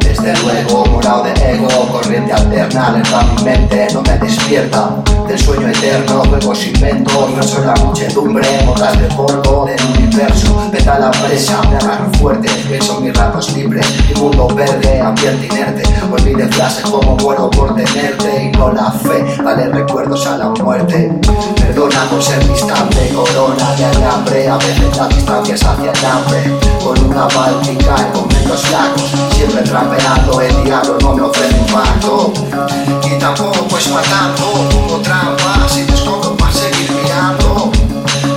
desde luego, morado de ego, corriente alterna, alerta mi mente, no me despierta del sueño eterno, juegos inventos, no soy la muchedumbre, modas de polvo del universo, vete a la presa, me agarro fuerte, pienso mis ratos libres, mi mundo verde, ambiente inerte, olvide frases como muero por tenerte y no la fe, vale recuerdos a la Perdona por ser distante, corona de alambre, a veces la distancia es hacia el hambre. Con una baltical, con menos flacos, siempre trampeando el diablo, no me ofrece impacto. Y tampoco es matando, pongo trampas y descubro para seguir mirando.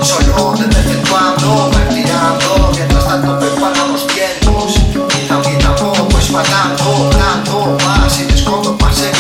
Solo de vez en cuando me mirando, mientras tanto preparo los tiempos. Y también tampoco es matando, plantando más y descubro para seguir